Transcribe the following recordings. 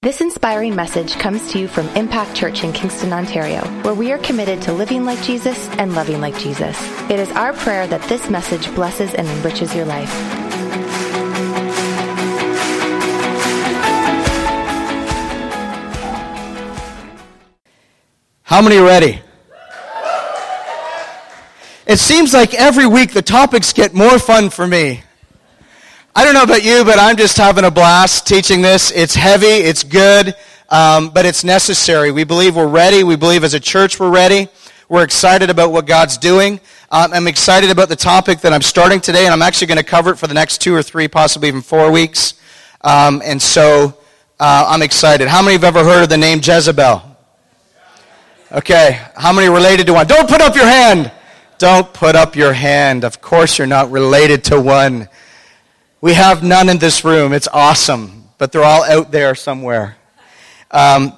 This inspiring message comes to you from Impact Church in Kingston, Ontario, where we are committed to living like Jesus and loving like Jesus. It is our prayer that this message blesses and enriches your life. How many are ready? It seems like every week the topics get more fun for me. I don't know about you, but I'm just having a blast teaching this. It's heavy, it's good, um, but it's necessary. We believe we're ready. We believe as a church we're ready. We're excited about what God's doing. Um, I'm excited about the topic that I'm starting today, and I'm actually going to cover it for the next two or three, possibly even four weeks. Um, and so uh, I'm excited. How many have ever heard of the name Jezebel? Okay. How many related to one? Don't put up your hand. Don't put up your hand. Of course, you're not related to one. We have none in this room. It's awesome, but they're all out there somewhere. Um,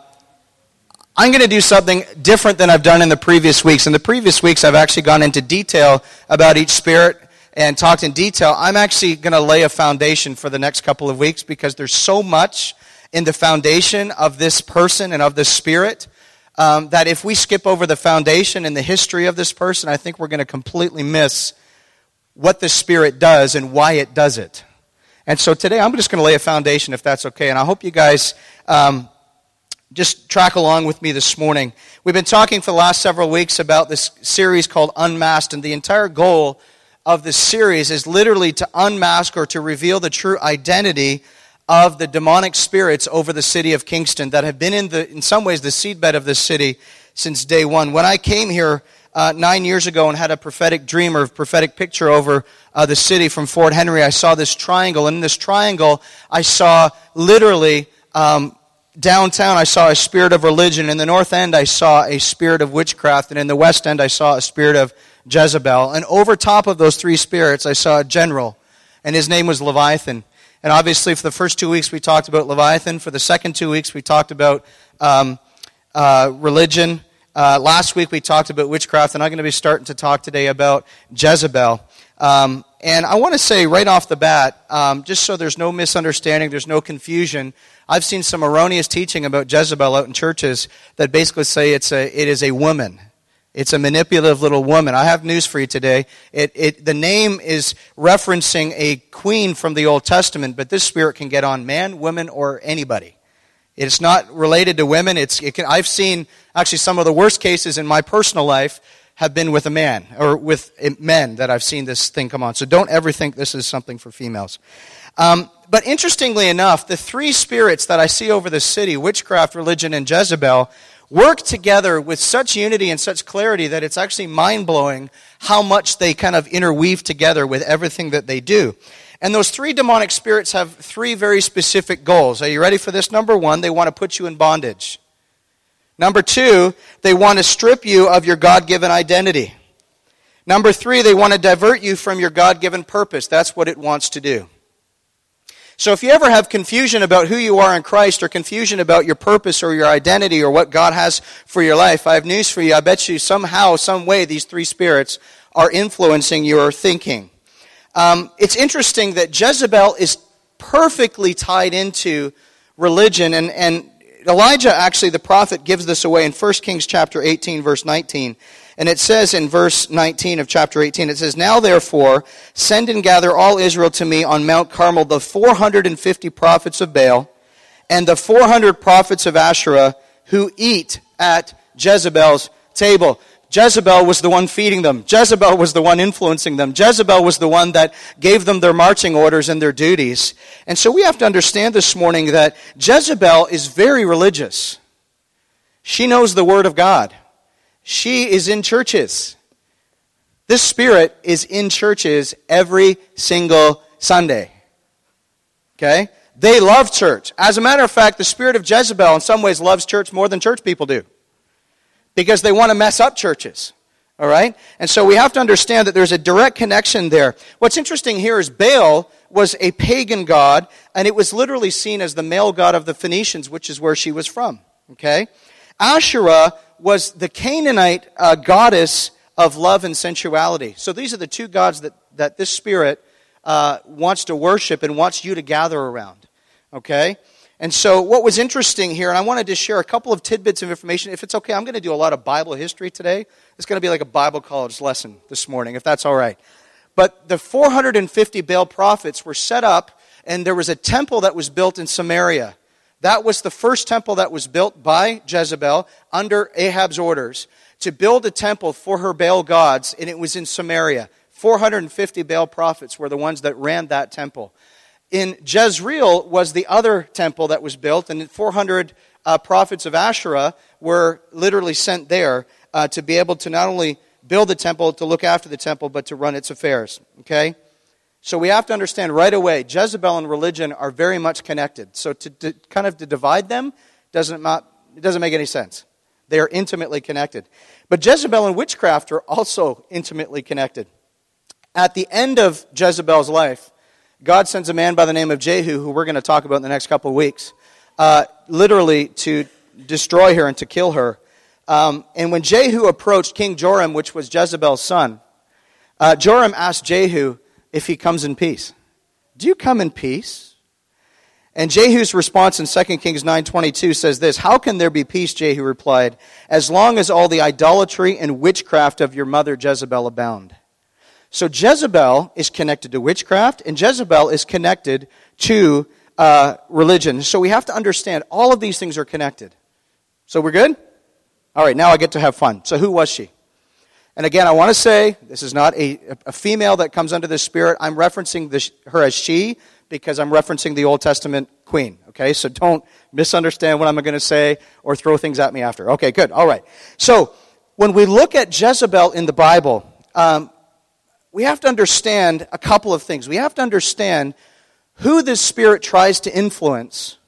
I'm going to do something different than I've done in the previous weeks. In the previous weeks, I've actually gone into detail about each spirit and talked in detail. I'm actually going to lay a foundation for the next couple of weeks because there's so much in the foundation of this person and of this spirit um, that if we skip over the foundation and the history of this person, I think we're going to completely miss what the spirit does and why it does it. And so today I'm just going to lay a foundation if that's okay. And I hope you guys um, just track along with me this morning. We've been talking for the last several weeks about this series called Unmasked, and the entire goal of this series is literally to unmask or to reveal the true identity of the demonic spirits over the city of Kingston that have been in, the, in some ways the seedbed of this city since day one. When I came here uh, nine years ago and had a prophetic dream or prophetic picture over uh, the city from Fort Henry, I saw this triangle. And in this triangle, I saw literally um, downtown, I saw a spirit of religion. In the north end, I saw a spirit of witchcraft. And in the west end, I saw a spirit of Jezebel. And over top of those three spirits, I saw a general. And his name was Leviathan. And obviously, for the first two weeks, we talked about Leviathan. For the second two weeks, we talked about um, uh, religion. Uh, last week we talked about witchcraft, and I'm going to be starting to talk today about Jezebel. Um, and I want to say right off the bat, um, just so there's no misunderstanding, there's no confusion, I've seen some erroneous teaching about Jezebel out in churches that basically say it's a, it is a woman. It's a manipulative little woman. I have news for you today. It, it, the name is referencing a queen from the Old Testament, but this spirit can get on man, woman, or anybody. It's not related to women. It's, it can, I've seen actually some of the worst cases in my personal life have been with a man or with men that I've seen this thing come on. So don't ever think this is something for females. Um, but interestingly enough, the three spirits that I see over the city witchcraft, religion, and Jezebel work together with such unity and such clarity that it's actually mind blowing how much they kind of interweave together with everything that they do. And those three demonic spirits have three very specific goals. Are you ready for this? Number one, they want to put you in bondage. Number two, they want to strip you of your God given identity. Number three, they want to divert you from your God given purpose. That's what it wants to do. So if you ever have confusion about who you are in Christ or confusion about your purpose or your identity or what God has for your life, I have news for you. I bet you somehow, some way, these three spirits are influencing your thinking. Um, it's interesting that Jezebel is perfectly tied into religion, and, and Elijah, actually, the prophet, gives this away in 1 Kings chapter 18, verse 19. And it says in verse 19 of chapter 18, it says, Now therefore, send and gather all Israel to me on Mount Carmel, the 450 prophets of Baal, and the 400 prophets of Asherah, who eat at Jezebel's table. Jezebel was the one feeding them. Jezebel was the one influencing them. Jezebel was the one that gave them their marching orders and their duties. And so we have to understand this morning that Jezebel is very religious. She knows the Word of God. She is in churches. This spirit is in churches every single Sunday. Okay? They love church. As a matter of fact, the spirit of Jezebel in some ways loves church more than church people do because they want to mess up churches. All right? And so we have to understand that there's a direct connection there. What's interesting here is Baal was a pagan god, and it was literally seen as the male god of the Phoenicians, which is where she was from. Okay? Asherah was the Canaanite uh, goddess of love and sensuality. So these are the two gods that, that this spirit uh, wants to worship and wants you to gather around. Okay? And so, what was interesting here, and I wanted to share a couple of tidbits of information. If it's okay, I'm going to do a lot of Bible history today. It's going to be like a Bible college lesson this morning, if that's all right. But the 450 Baal prophets were set up, and there was a temple that was built in Samaria. That was the first temple that was built by Jezebel under Ahab's orders to build a temple for her Baal gods, and it was in Samaria. 450 Baal prophets were the ones that ran that temple. In Jezreel was the other temple that was built, and 400 uh, prophets of Asherah were literally sent there uh, to be able to not only build the temple, to look after the temple, but to run its affairs. Okay? So we have to understand right away, Jezebel and religion are very much connected. So to, to kind of to divide them doesn't, not, it doesn't make any sense. They are intimately connected. But Jezebel and witchcraft are also intimately connected. At the end of Jezebel's life, God sends a man by the name of Jehu, who we're going to talk about in the next couple of weeks, uh, literally to destroy her and to kill her. Um, and when Jehu approached King Joram, which was Jezebel's son, uh, Joram asked Jehu if he comes in peace. Do you come in peace? And Jehu's response in 2 Kings 9:22 says this, "How can there be peace?" Jehu replied, "as long as all the idolatry and witchcraft of your mother Jezebel abound." So Jezebel is connected to witchcraft, and Jezebel is connected to uh, religion. So we have to understand all of these things are connected. So we're good? All right, now I get to have fun. So who was she? And again, I want to say this is not a, a female that comes under the Spirit. I'm referencing this, her as she because I'm referencing the Old Testament queen. Okay, so don't misunderstand what I'm going to say or throw things at me after. Okay, good. All right. So when we look at Jezebel in the Bible, um, we have to understand a couple of things. We have to understand who this spirit tries to influence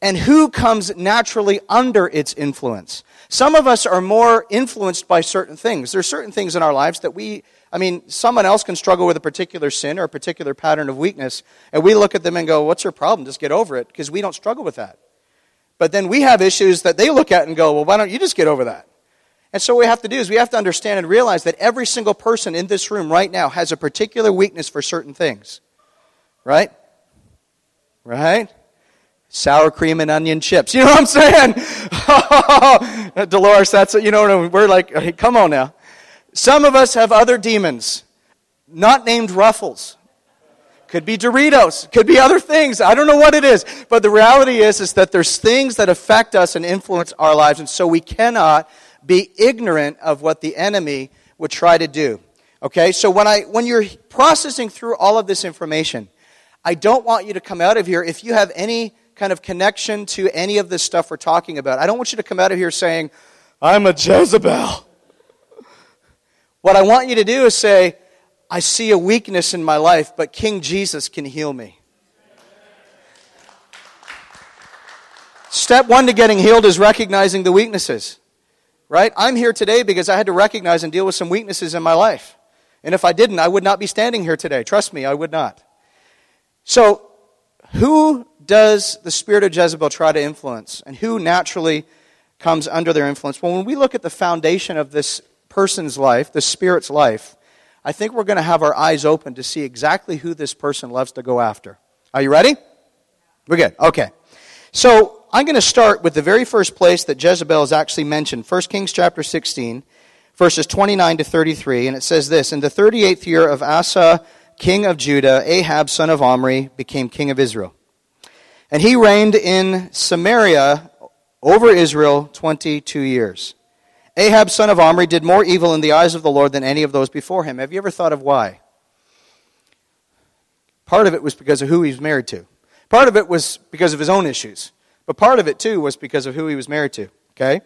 and who comes naturally under its influence. Some of us are more influenced by certain things. There are certain things in our lives that we, I mean, someone else can struggle with a particular sin or a particular pattern of weakness, and we look at them and go, What's your problem? Just get over it, because we don't struggle with that. But then we have issues that they look at and go, Well, why don't you just get over that? And so what we have to do is we have to understand and realize that every single person in this room right now has a particular weakness for certain things. Right? Right? Sour cream and onion chips. You know what I'm saying? Dolores, that's you know what I mean? we're like, hey, come on now. Some of us have other demons, not named Ruffles. Could be Doritos. Could be other things. I don't know what it is. But the reality is, is that there's things that affect us and influence our lives. And so we cannot be ignorant of what the enemy would try to do. Okay, so when, I, when you're processing through all of this information, I don't want you to come out of here if you have any kind of connection to any of this stuff we're talking about. I don't want you to come out of here saying, I'm a Jezebel. What I want you to do is say, I see a weakness in my life, but King Jesus can heal me. Step one to getting healed is recognizing the weaknesses right? I'm here today because I had to recognize and deal with some weaknesses in my life. And if I didn't, I would not be standing here today. Trust me, I would not. So, who does the spirit of Jezebel try to influence? And who naturally comes under their influence? Well, when we look at the foundation of this person's life, the spirit's life, I think we're going to have our eyes open to see exactly who this person loves to go after. Are you ready? We're good. Okay. So, I'm going to start with the very first place that Jezebel is actually mentioned, 1 Kings chapter 16, verses 29 to 33, and it says this In the 38th year of Asa, king of Judah, Ahab, son of Omri, became king of Israel. And he reigned in Samaria over Israel 22 years. Ahab, son of Omri, did more evil in the eyes of the Lord than any of those before him. Have you ever thought of why? Part of it was because of who he was married to. Part of it was because of his own issues. But part of it, too, was because of who he was married to. Okay?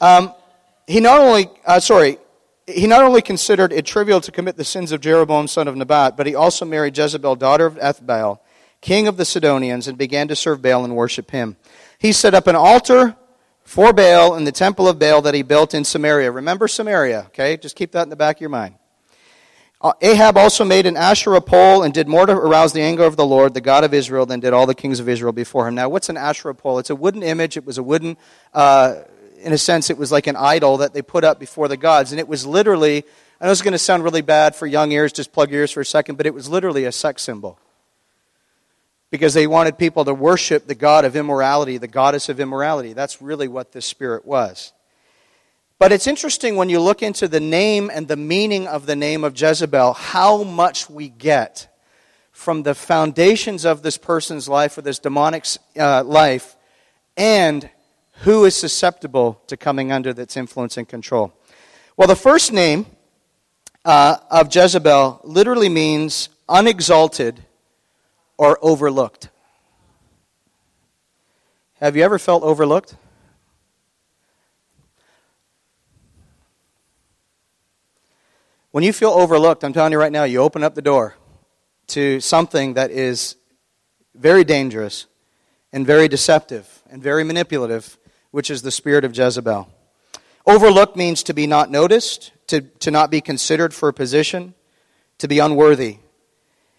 Um, he not only, uh, sorry, he not only considered it trivial to commit the sins of Jeroboam, son of Nebat, but he also married Jezebel, daughter of Ethbaal, king of the Sidonians, and began to serve Baal and worship him. He set up an altar for Baal in the temple of Baal that he built in Samaria. Remember Samaria, okay? Just keep that in the back of your mind. Uh, Ahab also made an Asherah pole and did more to arouse the anger of the Lord, the God of Israel, than did all the kings of Israel before him. Now, what's an Asherah pole? It's a wooden image. It was a wooden, uh, in a sense, it was like an idol that they put up before the gods. And it was literally, I know it's going to sound really bad for young ears, just plug ears for a second, but it was literally a sex symbol. because they wanted people to worship the god of immorality, the goddess of immorality. That's really what this spirit was. But it's interesting when you look into the name and the meaning of the name of Jezebel, how much we get from the foundations of this person's life or this demonic uh, life and who is susceptible to coming under its influence and control. Well, the first name uh, of Jezebel literally means unexalted or overlooked. Have you ever felt overlooked? When you feel overlooked, I'm telling you right now, you open up the door to something that is very dangerous and very deceptive and very manipulative, which is the spirit of Jezebel. Overlooked means to be not noticed, to, to not be considered for a position, to be unworthy.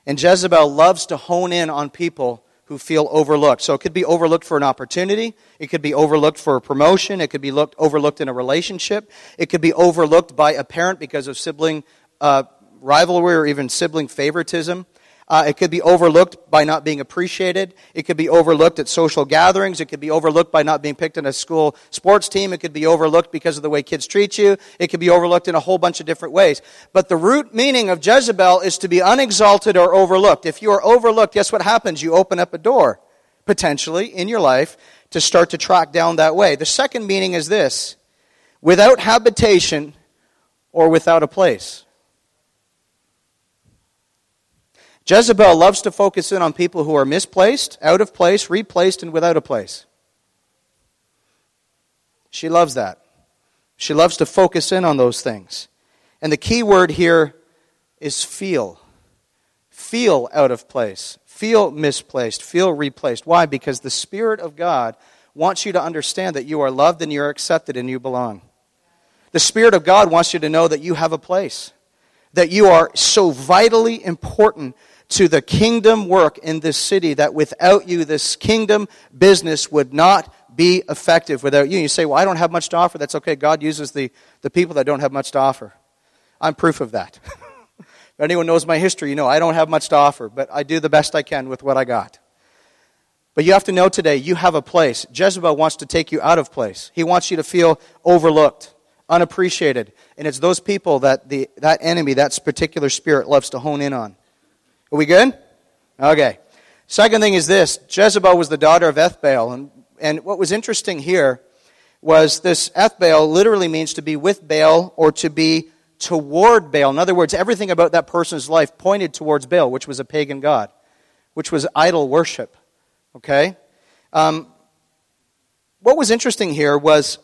And Jezebel loves to hone in on people who feel overlooked. So it could be overlooked for an opportunity. It could be overlooked for a promotion. It could be looked, overlooked in a relationship. It could be overlooked by a parent because of sibling uh, rivalry or even sibling favoritism. Uh, it could be overlooked by not being appreciated. It could be overlooked at social gatherings. It could be overlooked by not being picked in a school sports team. It could be overlooked because of the way kids treat you. It could be overlooked in a whole bunch of different ways. But the root meaning of Jezebel is to be unexalted or overlooked. If you are overlooked, guess what happens? You open up a door, potentially, in your life to start to track down that way. The second meaning is this without habitation or without a place. Jezebel loves to focus in on people who are misplaced, out of place, replaced, and without a place. She loves that. She loves to focus in on those things. And the key word here is feel. Feel out of place. Feel misplaced. Feel replaced. Why? Because the Spirit of God wants you to understand that you are loved and you're accepted and you belong. The Spirit of God wants you to know that you have a place, that you are so vitally important to the kingdom work in this city that without you, this kingdom business would not be effective without you. You say, Well, I don't have much to offer. That's okay. God uses the, the people that don't have much to offer. I'm proof of that. if anyone knows my history, you know I don't have much to offer, but I do the best I can with what I got. But you have to know today, you have a place. Jezebel wants to take you out of place. He wants you to feel overlooked, unappreciated. And it's those people that the, that enemy, that particular spirit, loves to hone in on. Are we good? Okay. Second thing is this Jezebel was the daughter of Ethbaal. And, and what was interesting here was this Ethbaal literally means to be with Baal or to be toward Baal. In other words, everything about that person's life pointed towards Baal, which was a pagan god, which was idol worship. Okay? Um, what was interesting here was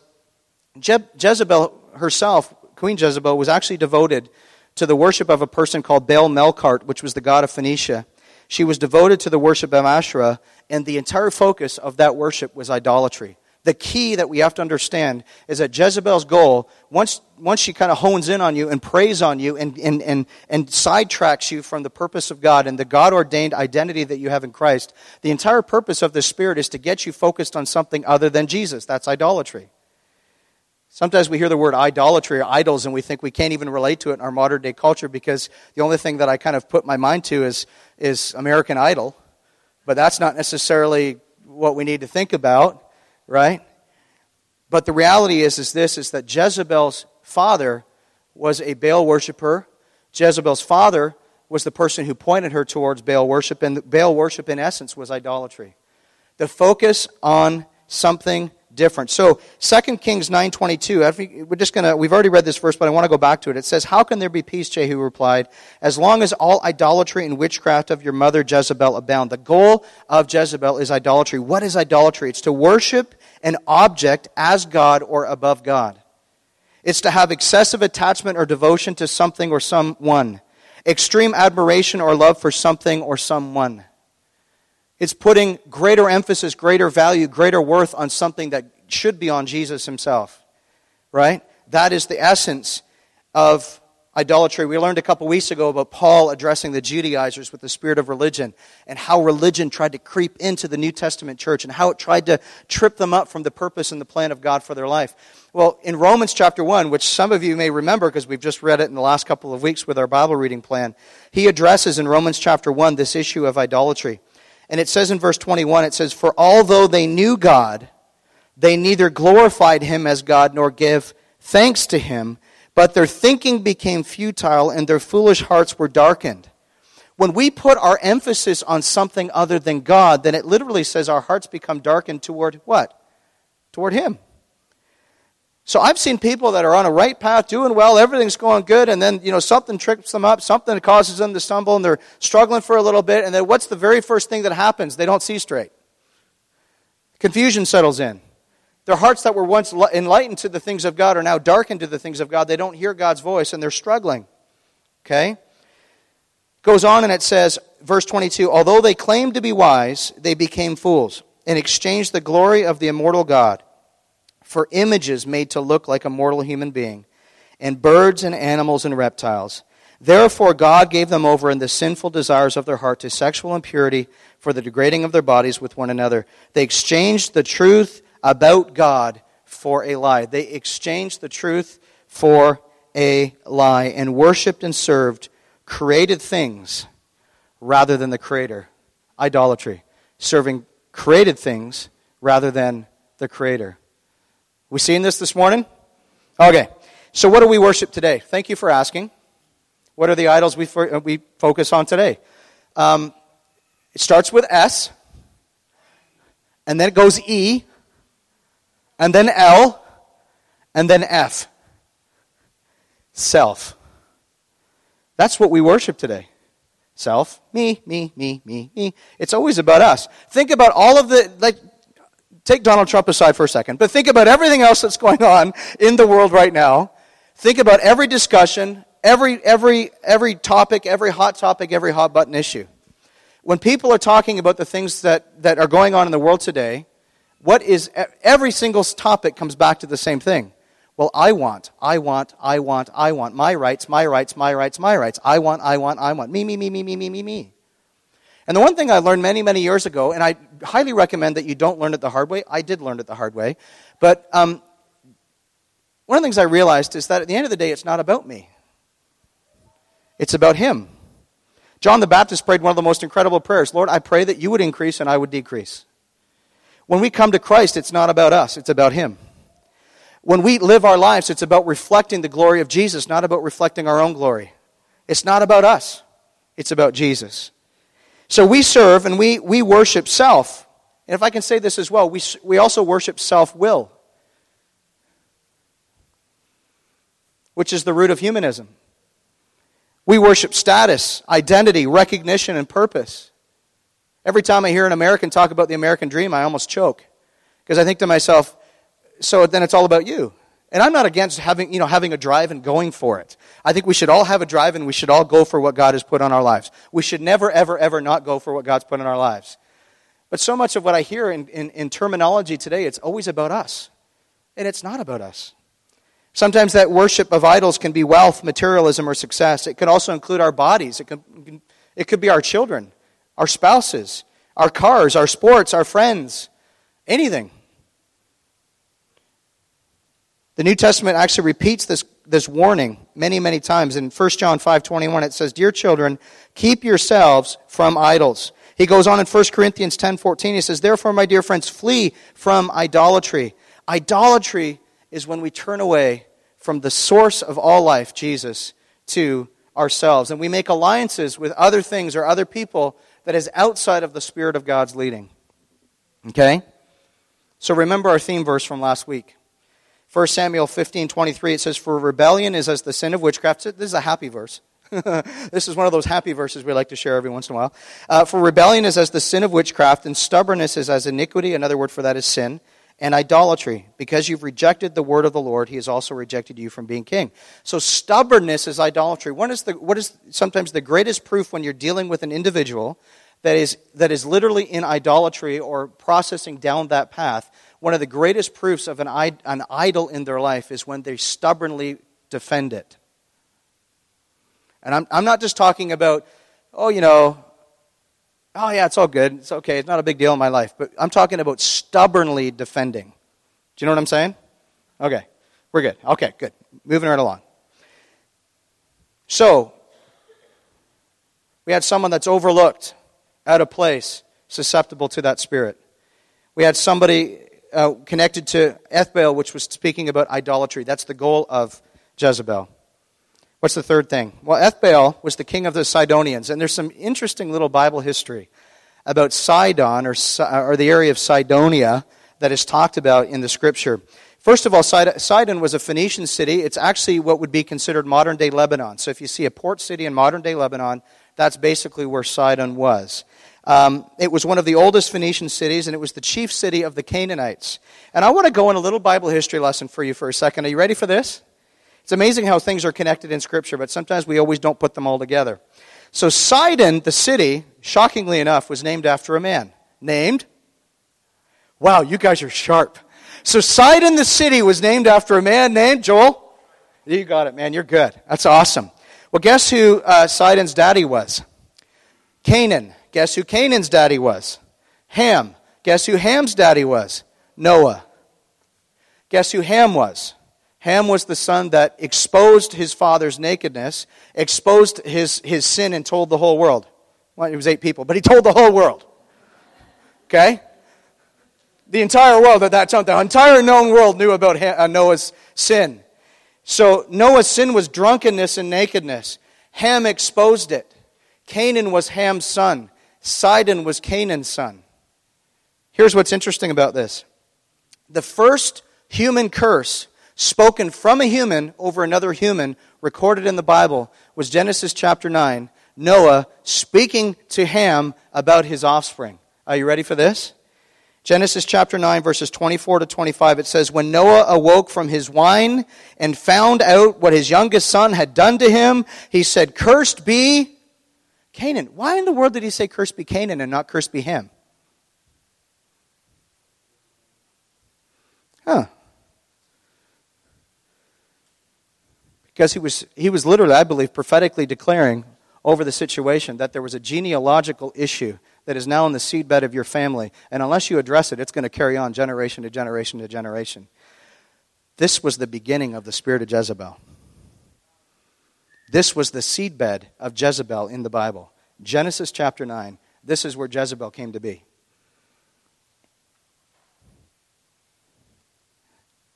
Je- Jezebel herself, Queen Jezebel, was actually devoted to the worship of a person called Baal Melkart, which was the god of Phoenicia. She was devoted to the worship of Asherah, and the entire focus of that worship was idolatry. The key that we have to understand is that Jezebel's goal, once, once she kind of hones in on you and preys on you and, and, and, and sidetracks you from the purpose of God and the God ordained identity that you have in Christ, the entire purpose of the Spirit is to get you focused on something other than Jesus. That's idolatry. Sometimes we hear the word idolatry or idols and we think we can't even relate to it in our modern day culture because the only thing that I kind of put my mind to is, is American Idol. But that's not necessarily what we need to think about, right? But the reality is, is this is that Jezebel's father was a Baal worshiper. Jezebel's father was the person who pointed her towards Baal worship, and Baal worship, in essence, was idolatry. The focus on something different. So 2 Kings 9.22, we're just going to, we've already read this verse, but I want to go back to it. It says, How can there be peace, Jehu replied, as long as all idolatry and witchcraft of your mother Jezebel abound? The goal of Jezebel is idolatry. What is idolatry? It's to worship an object as God or above God. It's to have excessive attachment or devotion to something or someone, extreme admiration or love for something or someone. It's putting greater emphasis, greater value, greater worth on something that should be on Jesus himself. Right? That is the essence of idolatry. We learned a couple weeks ago about Paul addressing the Judaizers with the spirit of religion and how religion tried to creep into the New Testament church and how it tried to trip them up from the purpose and the plan of God for their life. Well, in Romans chapter 1, which some of you may remember because we've just read it in the last couple of weeks with our Bible reading plan, he addresses in Romans chapter 1 this issue of idolatry. And it says in verse 21, it says, For although they knew God, they neither glorified him as God nor gave thanks to him, but their thinking became futile and their foolish hearts were darkened. When we put our emphasis on something other than God, then it literally says our hearts become darkened toward what? Toward him. So I've seen people that are on a right path, doing well, everything's going good, and then, you know, something trips them up, something causes them to stumble, and they're struggling for a little bit, and then what's the very first thing that happens? They don't see straight. Confusion settles in. Their hearts that were once enlightened to the things of God are now darkened to the things of God. They don't hear God's voice, and they're struggling. Okay? Goes on and it says, verse 22 Although they claimed to be wise, they became fools and exchanged the glory of the immortal God for images made to look like a mortal human being, and birds and animals and reptiles. Therefore, God gave them over in the sinful desires of their heart to sexual impurity for the degrading of their bodies with one another. They exchanged the truth about God for a lie. They exchanged the truth for a lie and worshiped and served created things rather than the Creator. Idolatry. Serving created things rather than the Creator. We seeing this this morning? Okay. So what do we worship today? Thank you for asking. What are the idols we, uh, we focus on today? Um, it starts with S, and then it goes E, and then L, and then F. Self. That's what we worship today. Self. Me, me, me, me, me. It's always about us. Think about all of the, like, Take Donald Trump aside for a second, but think about everything else that's going on in the world right now. Think about every discussion, every, every, every topic, every hot topic, every hot button issue. When people are talking about the things that, that are going on in the world today, what is every single topic comes back to the same thing. Well, I want, I want, I want, I want, my rights, my rights, my rights, my rights. I want, I want, I want. Me, me, me, me, me, me, me, me. And the one thing I learned many, many years ago, and I highly recommend that you don't learn it the hard way. I did learn it the hard way. But um, one of the things I realized is that at the end of the day, it's not about me, it's about Him. John the Baptist prayed one of the most incredible prayers Lord, I pray that you would increase and I would decrease. When we come to Christ, it's not about us, it's about Him. When we live our lives, it's about reflecting the glory of Jesus, not about reflecting our own glory. It's not about us, it's about Jesus. So we serve and we, we worship self. And if I can say this as well, we, we also worship self will, which is the root of humanism. We worship status, identity, recognition, and purpose. Every time I hear an American talk about the American dream, I almost choke. Because I think to myself, so then it's all about you. And I'm not against having, you know, having a drive and going for it. I think we should all have a drive and we should all go for what God has put on our lives. We should never, ever, ever not go for what God's put in our lives. But so much of what I hear in, in, in terminology today, it's always about us. And it's not about us. Sometimes that worship of idols can be wealth, materialism, or success. It can also include our bodies. It could, it could be our children, our spouses, our cars, our sports, our friends, anything. The New Testament actually repeats this, this warning many, many times. In 1 John 5 21, it says, Dear children, keep yourselves from idols. He goes on in 1 Corinthians 10 14, he says, Therefore, my dear friends, flee from idolatry. Idolatry is when we turn away from the source of all life, Jesus, to ourselves. And we make alliances with other things or other people that is outside of the Spirit of God's leading. Okay? So remember our theme verse from last week. 1 Samuel 15, 23, it says, For rebellion is as the sin of witchcraft. This is a happy verse. this is one of those happy verses we like to share every once in a while. Uh, for rebellion is as the sin of witchcraft, and stubbornness is as iniquity. Another word for that is sin. And idolatry. Because you've rejected the word of the Lord, he has also rejected you from being king. So stubbornness is idolatry. What is, the, what is sometimes the greatest proof when you're dealing with an individual that is, that is literally in idolatry or processing down that path? One of the greatest proofs of an, an idol in their life is when they stubbornly defend it. And I'm, I'm not just talking about, oh, you know, oh, yeah, it's all good. It's okay. It's not a big deal in my life. But I'm talking about stubbornly defending. Do you know what I'm saying? Okay. We're good. Okay, good. Moving right along. So, we had someone that's overlooked, out of place, susceptible to that spirit. We had somebody uh, connected to Ethbaal, which was speaking about idolatry. That's the goal of Jezebel. What's the third thing? Well, Ethbaal was the king of the Sidonians, and there's some interesting little Bible history about Sidon, or, or the area of Sidonia, that is talked about in the scripture. First of all, Sidon was a Phoenician city. It's actually what would be considered modern day Lebanon. So if you see a port city in modern day Lebanon, that's basically where Sidon was. Um, it was one of the oldest Phoenician cities, and it was the chief city of the Canaanites. And I want to go in a little Bible history lesson for you for a second. Are you ready for this? It's amazing how things are connected in Scripture, but sometimes we always don't put them all together. So, Sidon, the city, shockingly enough, was named after a man. Named? Wow, you guys are sharp. So, Sidon, the city, was named after a man named Joel. You got it, man. You're good. That's awesome. Well, guess who uh, Sidon's daddy was? Canaan. Guess who Canaan's daddy was? Ham. Guess who Ham's daddy was? Noah. Guess who Ham was? Ham was the son that exposed his father's nakedness, exposed his, his sin, and told the whole world. Well, it was eight people, but he told the whole world. Okay? The entire world at that time, the entire known world knew about uh, Noah's sin. So Noah's sin was drunkenness and nakedness. Ham exposed it. Canaan was Ham's son. Sidon was Canaan's son. Here's what's interesting about this the first human curse spoken from a human over another human recorded in the Bible was Genesis chapter 9, Noah speaking to Ham about his offspring. Are you ready for this? Genesis chapter 9, verses 24 to 25, it says, When Noah awoke from his wine and found out what his youngest son had done to him, he said, Cursed be Canaan. Why in the world did he say, Cursed be Canaan and not cursed be him? Huh. Because he was, he was literally, I believe, prophetically declaring over the situation that there was a genealogical issue that is now in the seedbed of your family. And unless you address it, it's going to carry on generation to generation to generation. This was the beginning of the spirit of Jezebel. This was the seedbed of Jezebel in the Bible. Genesis chapter 9. This is where Jezebel came to be.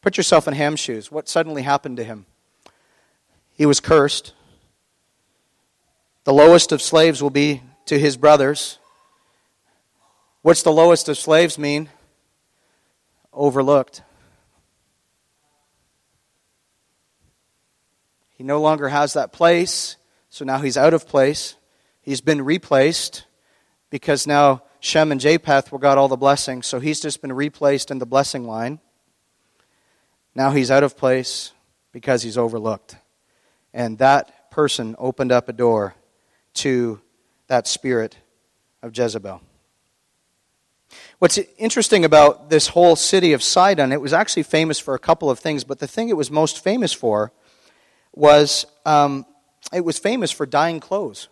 Put yourself in Ham's shoes. What suddenly happened to him? He was cursed. The lowest of slaves will be to his brothers. What's the lowest of slaves mean? Overlooked. He no longer has that place, so now he's out of place. He's been replaced because now Shem and Japheth were got all the blessings, so he's just been replaced in the blessing line. Now he's out of place because he's overlooked. And that person opened up a door to that spirit of Jezebel. What's interesting about this whole city of Sidon, it was actually famous for a couple of things, but the thing it was most famous for was um, it was famous for dyeing clothes.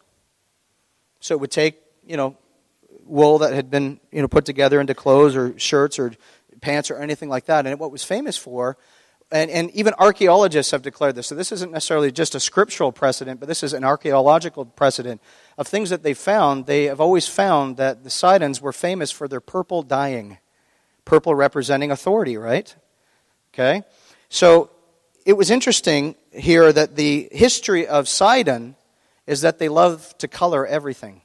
So it would take, you know, wool that had been, you know, put together into clothes or shirts or pants or anything like that. And what was famous for and, and even archaeologists have declared this. So this isn't necessarily just a scriptural precedent, but this is an archaeological precedent of things that they found. They have always found that the Sidons were famous for their purple dyeing, purple representing authority, right? Okay? So it was interesting here that the history of Sidon is that they love to color everything.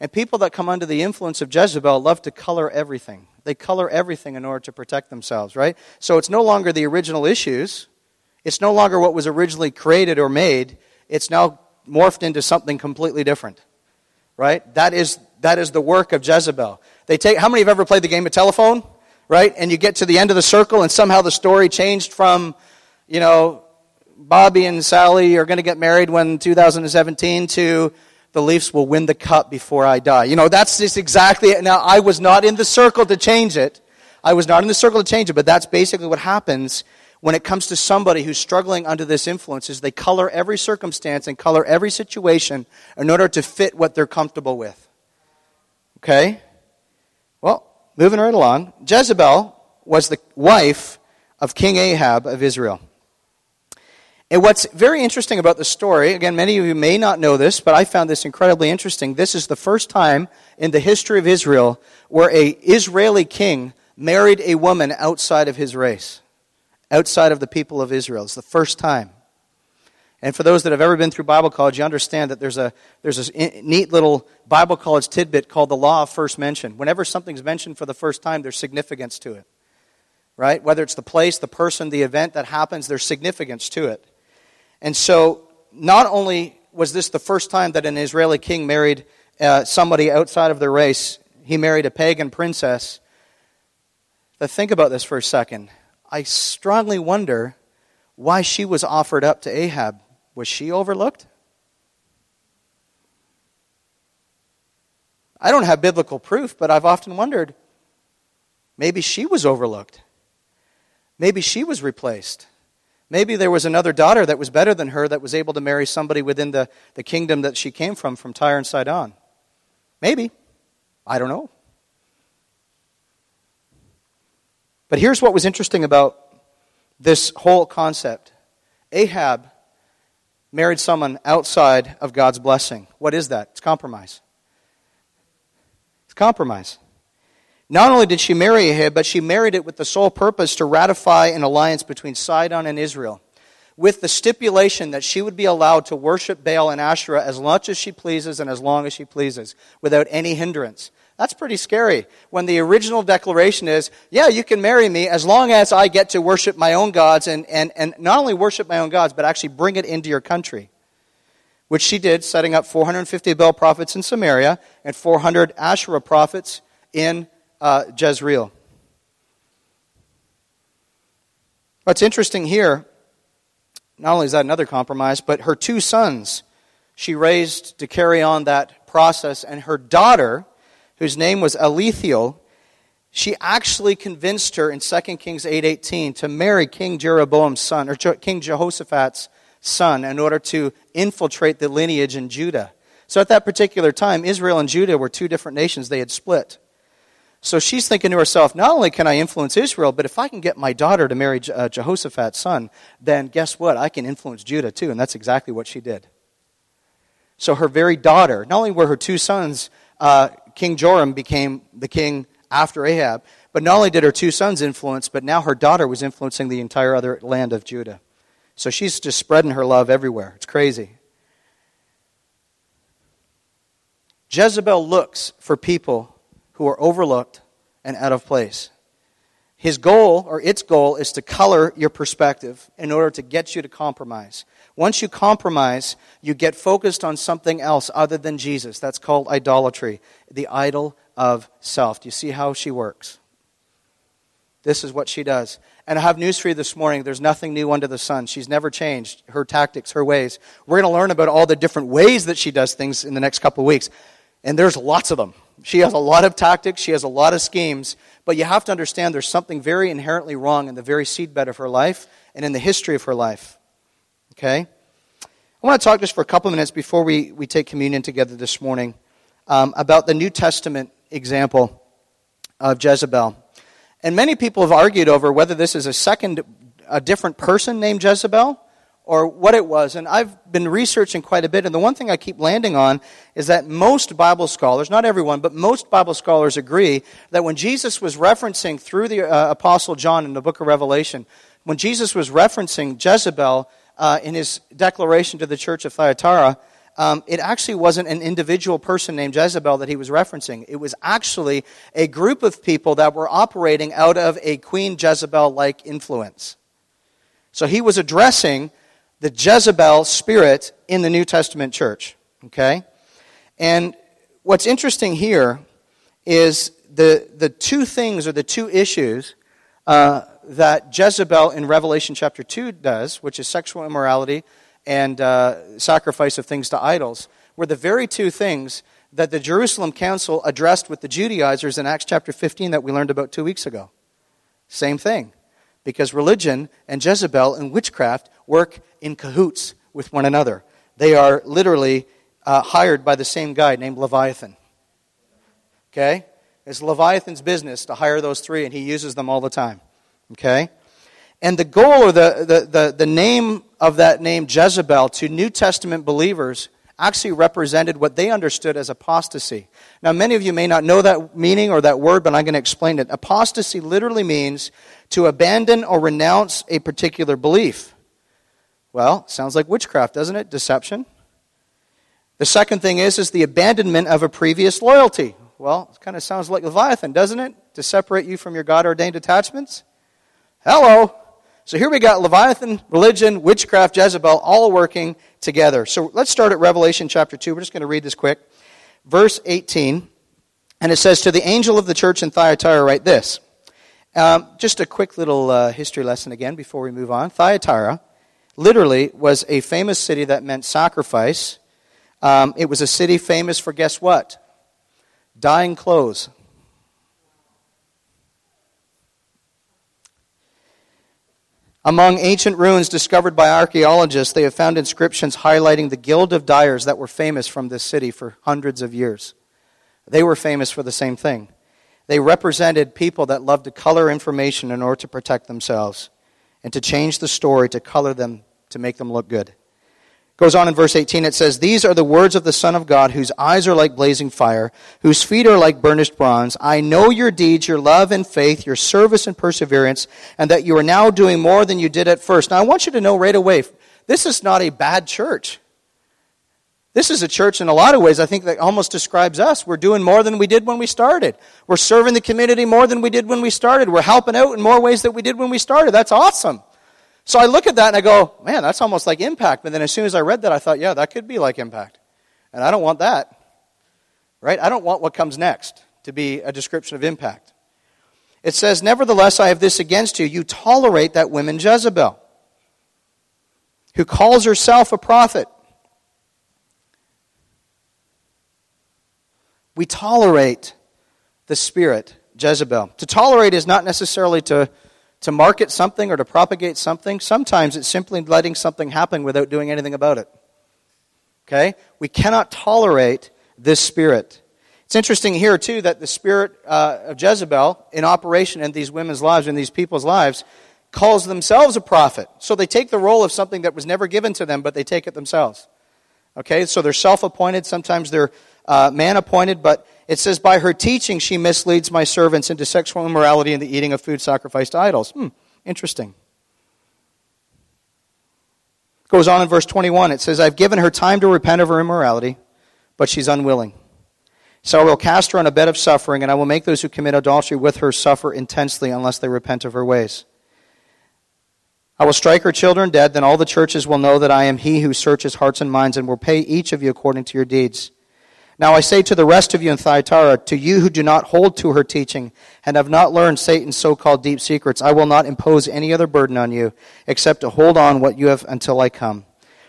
And people that come under the influence of Jezebel love to color everything. They color everything in order to protect themselves, right? So it's no longer the original issues. It's no longer what was originally created or made. It's now morphed into something completely different, right? That is, that is the work of Jezebel. They take, how many have ever played the game of telephone, right? And you get to the end of the circle and somehow the story changed from, you know, Bobby and Sally are going to get married when 2017 to the Leafs will win the cup before I die. You know, that's just exactly it. Now, I was not in the circle to change it. I was not in the circle to change it, but that's basically what happens when it comes to somebody who's struggling under this influence is they color every circumstance and color every situation in order to fit what they're comfortable with. Okay? Well, moving right along. Jezebel was the wife of King Ahab of Israel. And what's very interesting about the story, again, many of you may not know this, but I found this incredibly interesting. This is the first time in the history of Israel where a Israeli king married a woman outside of his race, outside of the people of Israel. It's the first time. And for those that have ever been through Bible college, you understand that there's a there's a neat little Bible college tidbit called the law of first mention. Whenever something's mentioned for the first time, there's significance to it. Right? Whether it's the place, the person, the event that happens, there's significance to it. And so, not only was this the first time that an Israeli king married uh, somebody outside of their race, he married a pagan princess. But think about this for a second. I strongly wonder why she was offered up to Ahab. Was she overlooked? I don't have biblical proof, but I've often wondered maybe she was overlooked. Maybe she was replaced. Maybe there was another daughter that was better than her that was able to marry somebody within the, the kingdom that she came from, from Tyre and Sidon. Maybe. I don't know. But here's what was interesting about this whole concept Ahab married someone outside of God's blessing. What is that? It's compromise. It's compromise. Not only did she marry Ahab, but she married it with the sole purpose to ratify an alliance between Sidon and Israel, with the stipulation that she would be allowed to worship Baal and Asherah as much as she pleases and as long as she pleases, without any hindrance. That's pretty scary. When the original declaration is, yeah, you can marry me as long as I get to worship my own gods and, and, and not only worship my own gods, but actually bring it into your country. Which she did, setting up 450 Baal prophets in Samaria and 400 Asherah prophets in uh, Jezreel. What's interesting here, not only is that another compromise, but her two sons she raised to carry on that process, and her daughter, whose name was Alethiel, she actually convinced her in 2 Kings 8:18 to marry King Jeroboam's son or King Jehoshaphat's son in order to infiltrate the lineage in Judah. So at that particular time, Israel and Judah were two different nations. They had split. So she's thinking to herself, not only can I influence Israel, but if I can get my daughter to marry uh, Jehoshaphat's son, then guess what? I can influence Judah too. And that's exactly what she did. So her very daughter, not only were her two sons, uh, King Joram became the king after Ahab, but not only did her two sons influence, but now her daughter was influencing the entire other land of Judah. So she's just spreading her love everywhere. It's crazy. Jezebel looks for people who are overlooked and out of place. His goal, or its goal, is to color your perspective in order to get you to compromise. Once you compromise, you get focused on something else other than Jesus. That's called idolatry, the idol of self. Do you see how she works? This is what she does. And I have news for you this morning. There's nothing new under the sun. She's never changed her tactics, her ways. We're going to learn about all the different ways that she does things in the next couple of weeks. And there's lots of them. She has a lot of tactics, she has a lot of schemes, but you have to understand there's something very inherently wrong in the very seedbed of her life and in the history of her life. Okay? I want to talk just for a couple of minutes before we, we take communion together this morning um, about the New Testament example of Jezebel. And many people have argued over whether this is a second, a different person named Jezebel or what it was. And I've been researching quite a bit, and the one thing I keep landing on is that most Bible scholars, not everyone, but most Bible scholars agree that when Jesus was referencing through the uh, Apostle John in the book of Revelation, when Jesus was referencing Jezebel uh, in his declaration to the church of Thyatira, um, it actually wasn't an individual person named Jezebel that he was referencing. It was actually a group of people that were operating out of a Queen Jezebel like influence. So he was addressing the Jezebel spirit in the New Testament church. Okay? And what's interesting here is the, the two things or the two issues uh, that Jezebel in Revelation chapter 2 does, which is sexual immorality and uh, sacrifice of things to idols, were the very two things that the Jerusalem Council addressed with the Judaizers in Acts chapter 15 that we learned about two weeks ago. Same thing. Because religion and Jezebel and witchcraft work in cahoots with one another. They are literally uh, hired by the same guy named Leviathan. Okay? It's Leviathan's business to hire those three, and he uses them all the time. Okay? And the goal or the, the, the, the name of that name Jezebel to New Testament believers actually represented what they understood as apostasy. Now, many of you may not know that meaning or that word, but I'm going to explain it. Apostasy literally means to abandon or renounce a particular belief. Well, sounds like witchcraft, doesn't it? Deception. The second thing is, is the abandonment of a previous loyalty. Well, it kind of sounds like Leviathan, doesn't it? To separate you from your God ordained attachments. Hello. So here we got Leviathan, religion, witchcraft, Jezebel, all working together. So let's start at Revelation chapter 2. We're just going to read this quick. Verse 18. And it says, To the angel of the church in Thyatira, write this. Um, just a quick little uh, history lesson again before we move on. Thyatira literally was a famous city that meant sacrifice. Um, it was a city famous for, guess what? Dyeing clothes. Among ancient ruins discovered by archaeologists, they have found inscriptions highlighting the guild of dyers that were famous from this city for hundreds of years. They were famous for the same thing. They represented people that loved to color information in order to protect themselves and to change the story to color them to make them look good. Goes on in verse 18, it says, These are the words of the Son of God, whose eyes are like blazing fire, whose feet are like burnished bronze. I know your deeds, your love and faith, your service and perseverance, and that you are now doing more than you did at first. Now, I want you to know right away, this is not a bad church. This is a church in a lot of ways, I think, that almost describes us. We're doing more than we did when we started. We're serving the community more than we did when we started. We're helping out in more ways than we did when we started. That's awesome. So I look at that and I go, man, that's almost like impact. But then as soon as I read that, I thought, yeah, that could be like impact. And I don't want that. Right? I don't want what comes next to be a description of impact. It says, Nevertheless, I have this against you. You tolerate that woman Jezebel, who calls herself a prophet. We tolerate the spirit, Jezebel. To tolerate is not necessarily to to market something or to propagate something. Sometimes it's simply letting something happen without doing anything about it. Okay? We cannot tolerate this spirit. It's interesting here, too, that the spirit uh, of Jezebel in operation in these women's lives, in these people's lives, calls themselves a prophet. So they take the role of something that was never given to them, but they take it themselves. Okay? So they're self appointed. Sometimes they're uh, man appointed, but it says, By her teaching, she misleads my servants into sexual immorality and the eating of food sacrificed to idols. Hmm, interesting. Goes on in verse 21. It says, I've given her time to repent of her immorality, but she's unwilling. So I will cast her on a bed of suffering, and I will make those who commit adultery with her suffer intensely unless they repent of her ways. I will strike her children dead, then all the churches will know that I am he who searches hearts and minds, and will pay each of you according to your deeds. Now I say to the rest of you in Thyatira, to you who do not hold to her teaching and have not learned Satan's so-called deep secrets, I will not impose any other burden on you except to hold on what you have until I come.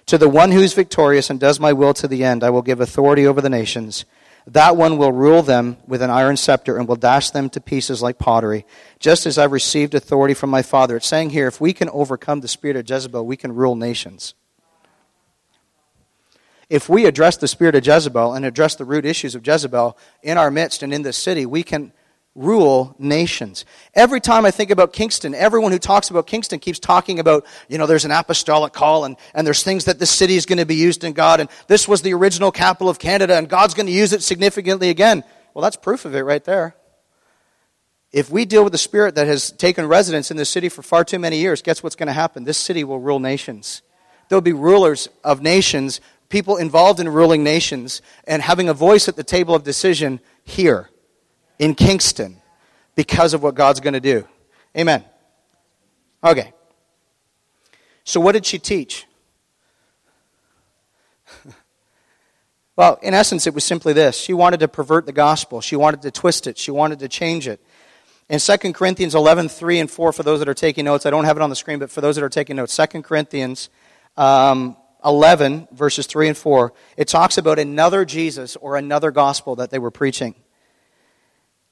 To the one who is victorious and does my will to the end, I will give authority over the nations. That one will rule them with an iron scepter and will dash them to pieces like pottery, just as I've received authority from my Father. It's saying here, if we can overcome the spirit of Jezebel, we can rule nations if we address the spirit of Jezebel and address the root issues of Jezebel in our midst and in this city, we can rule nations. Every time I think about Kingston, everyone who talks about Kingston keeps talking about, you know, there's an apostolic call and, and there's things that this city is going to be used in God and this was the original capital of Canada and God's going to use it significantly again. Well, that's proof of it right there. If we deal with the spirit that has taken residence in this city for far too many years, guess what's going to happen? This city will rule nations. There'll be rulers of nations people involved in ruling nations and having a voice at the table of decision here in Kingston because of what God's going to do. Amen. Okay. So, what did she teach? well, in essence, it was simply this. She wanted to pervert the gospel. She wanted to twist it. She wanted to change it. In 2 Corinthians 11, 3 and 4, for those that are taking notes, I don't have it on the screen, but for those that are taking notes, 2 Corinthians um, 11, verses 3 and 4, it talks about another Jesus or another gospel that they were preaching.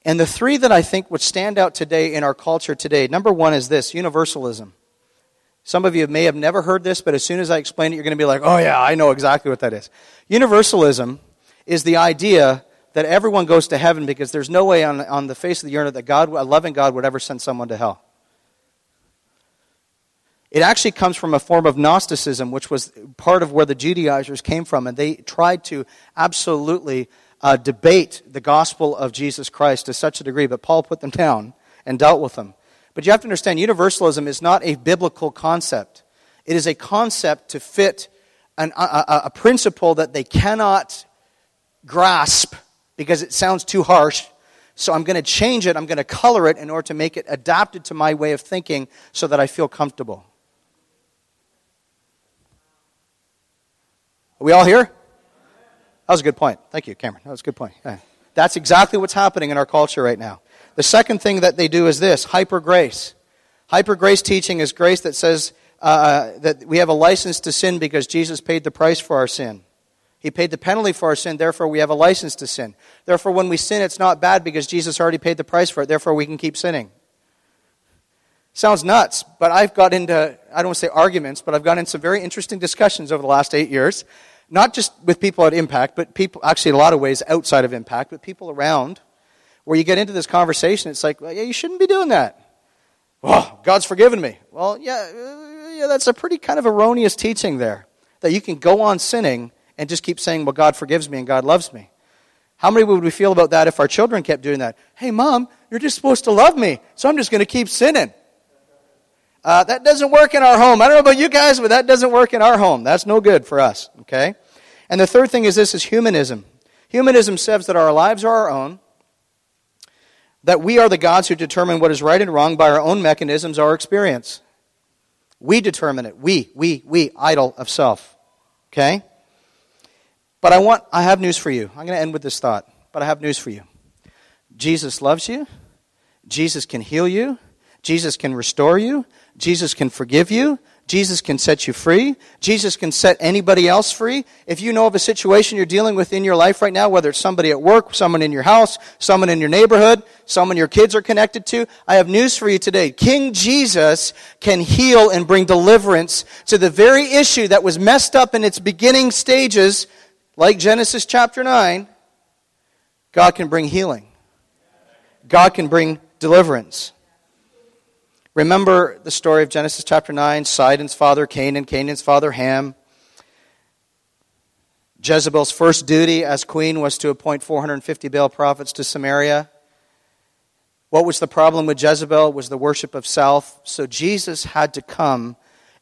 And the three that I think would stand out today in our culture today number one is this universalism. Some of you may have never heard this, but as soon as I explain it, you're going to be like, oh, yeah, I know exactly what that is. Universalism is the idea that everyone goes to heaven because there's no way on, on the face of the earth that God, a loving God, would ever send someone to hell. It actually comes from a form of Gnosticism, which was part of where the Judaizers came from, and they tried to absolutely uh, debate the gospel of Jesus Christ to such a degree, but Paul put them down and dealt with them. But you have to understand, universalism is not a biblical concept. It is a concept to fit an, a, a principle that they cannot grasp because it sounds too harsh. So I'm going to change it, I'm going to color it in order to make it adapted to my way of thinking so that I feel comfortable. Are we all here? That was a good point. Thank you, Cameron. That was a good point. Yeah. That's exactly what's happening in our culture right now. The second thing that they do is this hyper grace. Hyper grace teaching is grace that says uh, that we have a license to sin because Jesus paid the price for our sin. He paid the penalty for our sin, therefore we have a license to sin. Therefore, when we sin, it's not bad because Jesus already paid the price for it, therefore we can keep sinning. Sounds nuts, but I've got into, I don't want to say arguments, but I've got into some very interesting discussions over the last eight years. Not just with people at Impact, but people, actually, in a lot of ways outside of Impact, but people around, where you get into this conversation, it's like, well, yeah, you shouldn't be doing that. Oh, God's forgiven me. Well, yeah, uh, yeah, that's a pretty kind of erroneous teaching there. That you can go on sinning and just keep saying, well, God forgives me and God loves me. How many would we feel about that if our children kept doing that? Hey, mom, you're just supposed to love me, so I'm just going to keep sinning. Uh, that doesn't work in our home. I don't know about you guys, but that doesn't work in our home. That's no good for us, okay? And the third thing is this is humanism. Humanism says that our lives are our own, that we are the gods who determine what is right and wrong by our own mechanisms, our experience. We determine it. We, we, we, idol of self. Okay? But I want I have news for you. I'm going to end with this thought, but I have news for you. Jesus loves you. Jesus can heal you. Jesus can restore you. Jesus can forgive you. Jesus can set you free. Jesus can set anybody else free. If you know of a situation you're dealing with in your life right now, whether it's somebody at work, someone in your house, someone in your neighborhood, someone your kids are connected to, I have news for you today. King Jesus can heal and bring deliverance to the very issue that was messed up in its beginning stages, like Genesis chapter 9. God can bring healing. God can bring deliverance. Remember the story of Genesis chapter 9 Sidon's father Canaan, Canaan's father Ham. Jezebel's first duty as queen was to appoint 450 Baal prophets to Samaria. What was the problem with Jezebel? It was the worship of self. So Jesus had to come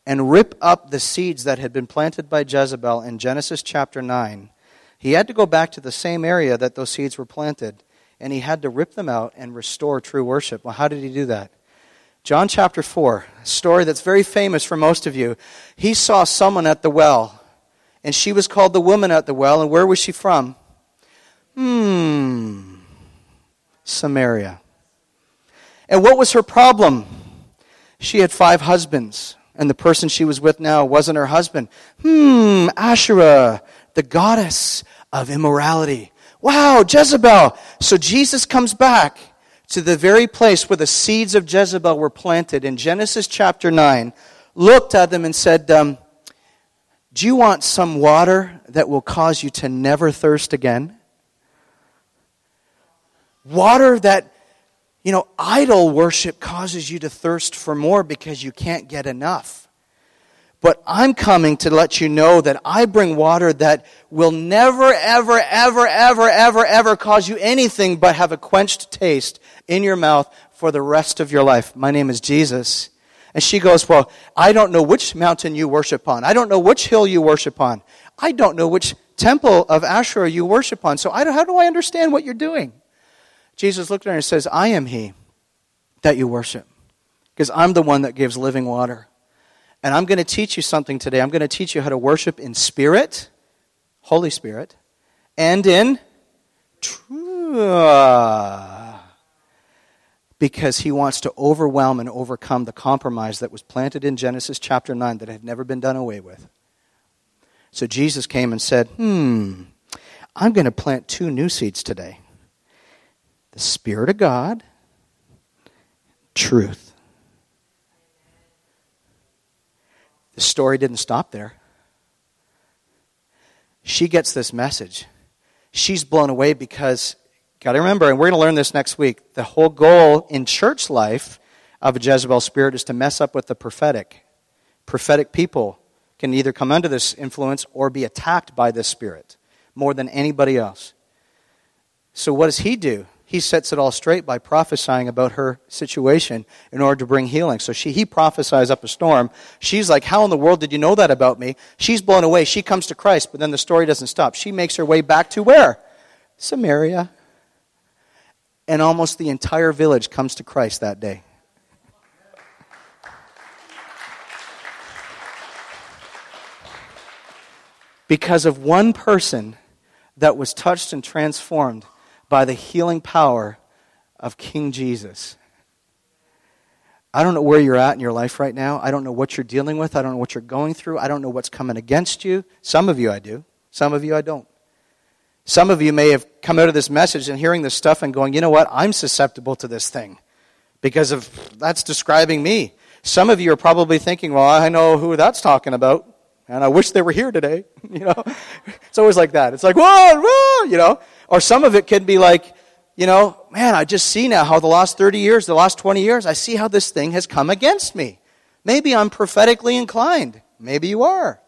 and rip up the seeds that had been planted by Jezebel in Genesis chapter 9. He had to go back to the same area that those seeds were planted, and he had to rip them out and restore true worship. Well, how did he do that? John chapter 4, a story that's very famous for most of you. He saw someone at the well, and she was called the woman at the well. And where was she from? Hmm, Samaria. And what was her problem? She had five husbands, and the person she was with now wasn't her husband. Hmm, Asherah, the goddess of immorality. Wow, Jezebel. So Jesus comes back to the very place where the seeds of Jezebel were planted in Genesis chapter 9, looked at them and said, um, Do you want some water that will cause you to never thirst again? Water that, you know, idol worship causes you to thirst for more because you can't get enough. But I'm coming to let you know that I bring water that will never, ever, ever, ever, ever, ever cause you anything but have a quenched taste in your mouth for the rest of your life. My name is Jesus. And she goes, Well, I don't know which mountain you worship on. I don't know which hill you worship on. I don't know which temple of Asherah you worship on. So how do I understand what you're doing? Jesus looked at her and says, I am he that you worship. Because I'm the one that gives living water. And I'm going to teach you something today. I'm going to teach you how to worship in spirit, Holy Spirit, and in truth. Because he wants to overwhelm and overcome the compromise that was planted in Genesis chapter 9 that had never been done away with. So Jesus came and said, Hmm, I'm going to plant two new seeds today the Spirit of God, truth. The story didn't stop there. She gets this message. She's blown away because, got to remember, and we're going to learn this next week, the whole goal in church life of a Jezebel spirit is to mess up with the prophetic. Prophetic people can either come under this influence or be attacked by this spirit more than anybody else. So, what does he do? He sets it all straight by prophesying about her situation in order to bring healing. So she, he prophesies up a storm. She's like, How in the world did you know that about me? She's blown away. She comes to Christ, but then the story doesn't stop. She makes her way back to where? Samaria. And almost the entire village comes to Christ that day. Because of one person that was touched and transformed by the healing power of King Jesus. I don't know where you're at in your life right now. I don't know what you're dealing with. I don't know what you're going through. I don't know what's coming against you. Some of you I do. Some of you I don't. Some of you may have come out of this message and hearing this stuff and going, you know what? I'm susceptible to this thing because of that's describing me. Some of you are probably thinking, well, I know who that's talking about, and I wish they were here today. you know, it's always like that. It's like, whoa, whoa, you know. Or some of it can be like, you know, man, I just see now how the last 30 years, the last 20 years, I see how this thing has come against me. Maybe I'm prophetically inclined. Maybe you are.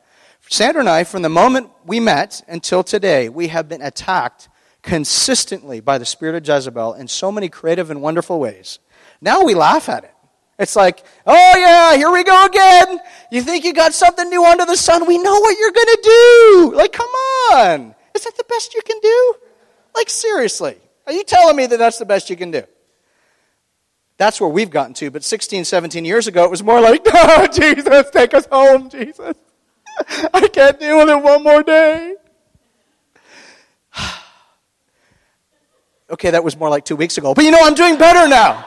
Sandra and I, from the moment we met until today, we have been attacked consistently by the spirit of Jezebel in so many creative and wonderful ways. Now we laugh at it. It's like, oh yeah, here we go again. You think you got something new under the sun? We know what you're going to do. Like, come on. Is that the best you can do? Like, seriously. Are you telling me that that's the best you can do? That's where we've gotten to. But 16, 17 years ago, it was more like, oh, Jesus, take us home, Jesus. I can't deal with it one more day. okay, that was more like two weeks ago. But you know, I'm doing better now.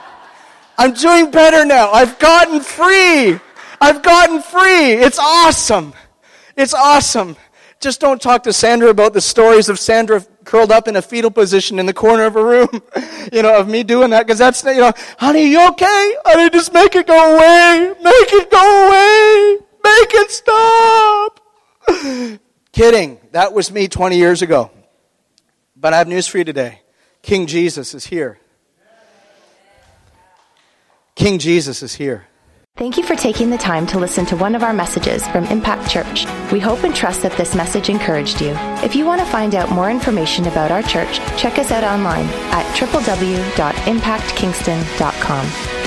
I'm doing better now. I've gotten free. I've gotten free. It's awesome. It's awesome. Just don't talk to Sandra about the stories of Sandra curled up in a fetal position in the corner of a room, you know, of me doing that, because that's, you know, honey, you okay? Honey, just make it go away. Make it go away. Make it stop. Kidding. That was me 20 years ago. But I have news for you today. King Jesus is here. King Jesus is here. Thank you for taking the time to listen to one of our messages from Impact Church. We hope and trust that this message encouraged you. If you want to find out more information about our church, check us out online at www.impactkingston.com.